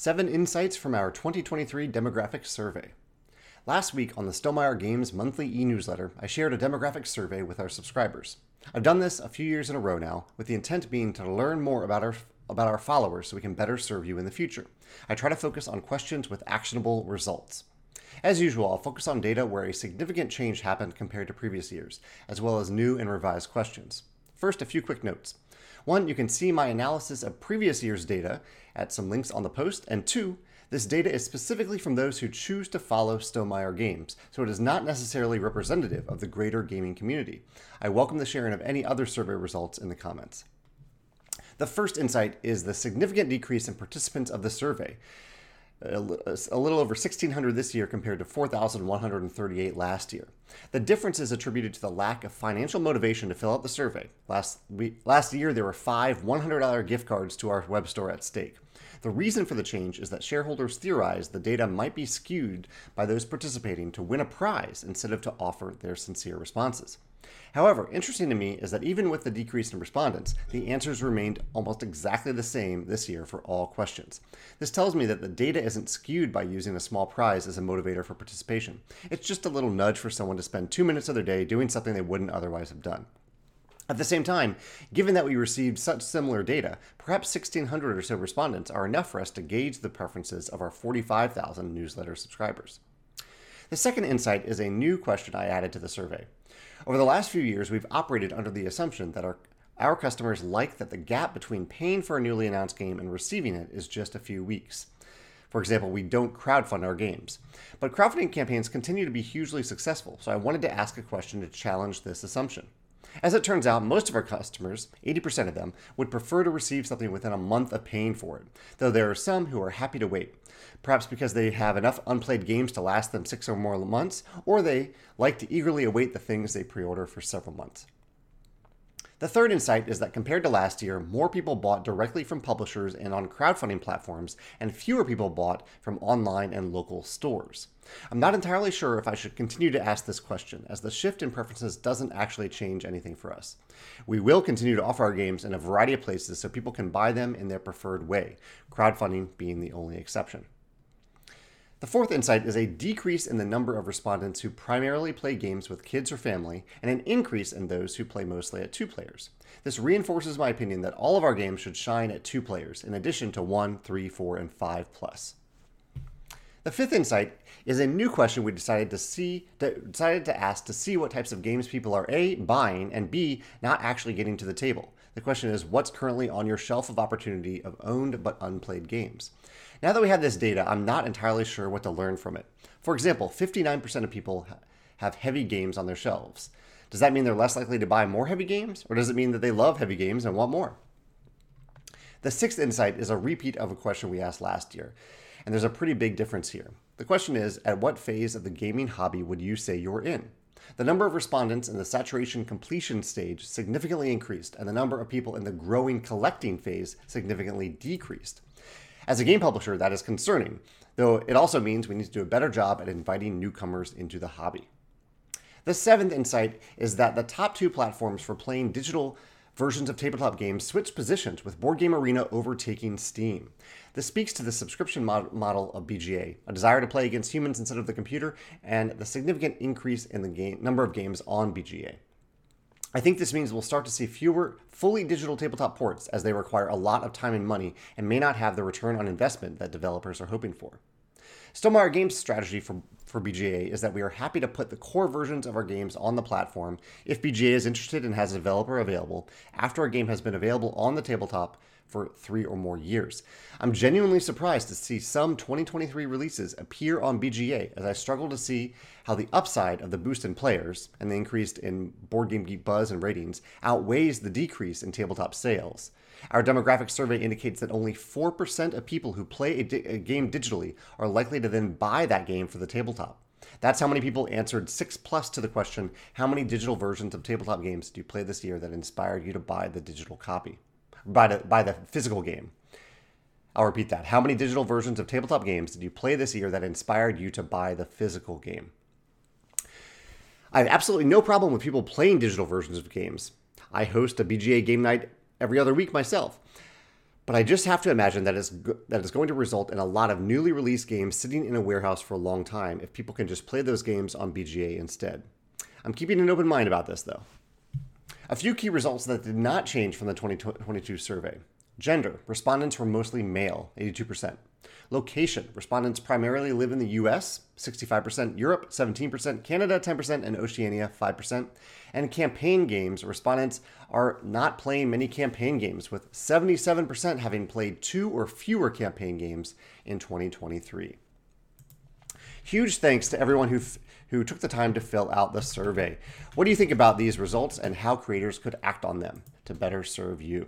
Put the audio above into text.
Seven insights from our 2023 demographic survey. Last week on the Stonemaier Games monthly e newsletter, I shared a demographic survey with our subscribers. I've done this a few years in a row now, with the intent being to learn more about our about our followers so we can better serve you in the future. I try to focus on questions with actionable results. As usual, I'll focus on data where a significant change happened compared to previous years, as well as new and revised questions. First, a few quick notes. One, you can see my analysis of previous year's data at some links on the post. And two, this data is specifically from those who choose to follow Stonemaier Games, so it is not necessarily representative of the greater gaming community. I welcome the sharing of any other survey results in the comments. The first insight is the significant decrease in participants of the survey a little over 1,600 this year compared to 4,138 last year. The difference is attributed to the lack of financial motivation to fill out the survey. Last, last year, there were five $100 gift cards to our web store at stake. The reason for the change is that shareholders theorize the data might be skewed by those participating to win a prize instead of to offer their sincere responses. However, interesting to me is that even with the decrease in respondents, the answers remained almost exactly the same this year for all questions. This tells me that the data isn't skewed by using a small prize as a motivator for participation. It's just a little nudge for someone to spend two minutes of their day doing something they wouldn't otherwise have done. At the same time, given that we received such similar data, perhaps 1,600 or so respondents are enough for us to gauge the preferences of our 45,000 newsletter subscribers. The second insight is a new question I added to the survey. Over the last few years, we've operated under the assumption that our our customers like that the gap between paying for a newly announced game and receiving it is just a few weeks. For example, we don't crowdfund our games. But crowdfunding campaigns continue to be hugely successful, so I wanted to ask a question to challenge this assumption. As it turns out, most of our customers, 80% of them, would prefer to receive something within a month of paying for it, though there are some who are happy to wait. Perhaps because they have enough unplayed games to last them six or more months, or they like to eagerly await the things they pre order for several months. The third insight is that compared to last year, more people bought directly from publishers and on crowdfunding platforms, and fewer people bought from online and local stores. I'm not entirely sure if I should continue to ask this question, as the shift in preferences doesn't actually change anything for us. We will continue to offer our games in a variety of places so people can buy them in their preferred way, crowdfunding being the only exception. The fourth insight is a decrease in the number of respondents who primarily play games with kids or family, and an increase in those who play mostly at two players. This reinforces my opinion that all of our games should shine at two players, in addition to one, three, four, and five plus. The fifth insight is a new question we decided to see decided to ask to see what types of games people are A buying and B not actually getting to the table. The question is what's currently on your shelf of opportunity of owned but unplayed games. Now that we have this data, I'm not entirely sure what to learn from it. For example, 59% of people have heavy games on their shelves. Does that mean they're less likely to buy more heavy games, or does it mean that they love heavy games and want more? The sixth insight is a repeat of a question we asked last year, and there's a pretty big difference here. The question is At what phase of the gaming hobby would you say you're in? The number of respondents in the saturation completion stage significantly increased, and the number of people in the growing collecting phase significantly decreased. As a game publisher, that is concerning, though it also means we need to do a better job at inviting newcomers into the hobby. The seventh insight is that the top two platforms for playing digital versions of tabletop games switched positions, with Board Game Arena overtaking Steam. This speaks to the subscription mod- model of BGA, a desire to play against humans instead of the computer, and the significant increase in the game, number of games on BGA. I think this means we'll start to see fewer fully digital tabletop ports as they require a lot of time and money and may not have the return on investment that developers are hoping for. Stonemaier Games' strategy for, for BGA is that we are happy to put the core versions of our games on the platform if BGA is interested and has a developer available after a game has been available on the tabletop for three or more years. I'm genuinely surprised to see some 2023 releases appear on BGA as I struggle to see how the upside of the boost in players and the increase in Board Game Geek buzz and ratings outweighs the decrease in tabletop sales. Our demographic survey indicates that only 4% of people who play a, di- a game digitally are likely to then buy that game for the tabletop. That's how many people answered 6 plus to the question How many digital versions of tabletop games do you play this year that inspired you to buy the digital copy? By the, by the physical game. I'll repeat that. How many digital versions of tabletop games did you play this year that inspired you to buy the physical game? I have absolutely no problem with people playing digital versions of games. I host a BGA game night every other week myself. But I just have to imagine that is that is going to result in a lot of newly released games sitting in a warehouse for a long time if people can just play those games on BGA instead. I'm keeping an open mind about this though. A few key results that did not change from the 2022 survey. Gender, respondents were mostly male, 82%. Location, respondents primarily live in the US, 65%, Europe, 17%, Canada, 10%, and Oceania, 5%. And campaign games, respondents are not playing many campaign games, with 77% having played two or fewer campaign games in 2023. Huge thanks to everyone who who took the time to fill out the survey. What do you think about these results and how creators could act on them to better serve you?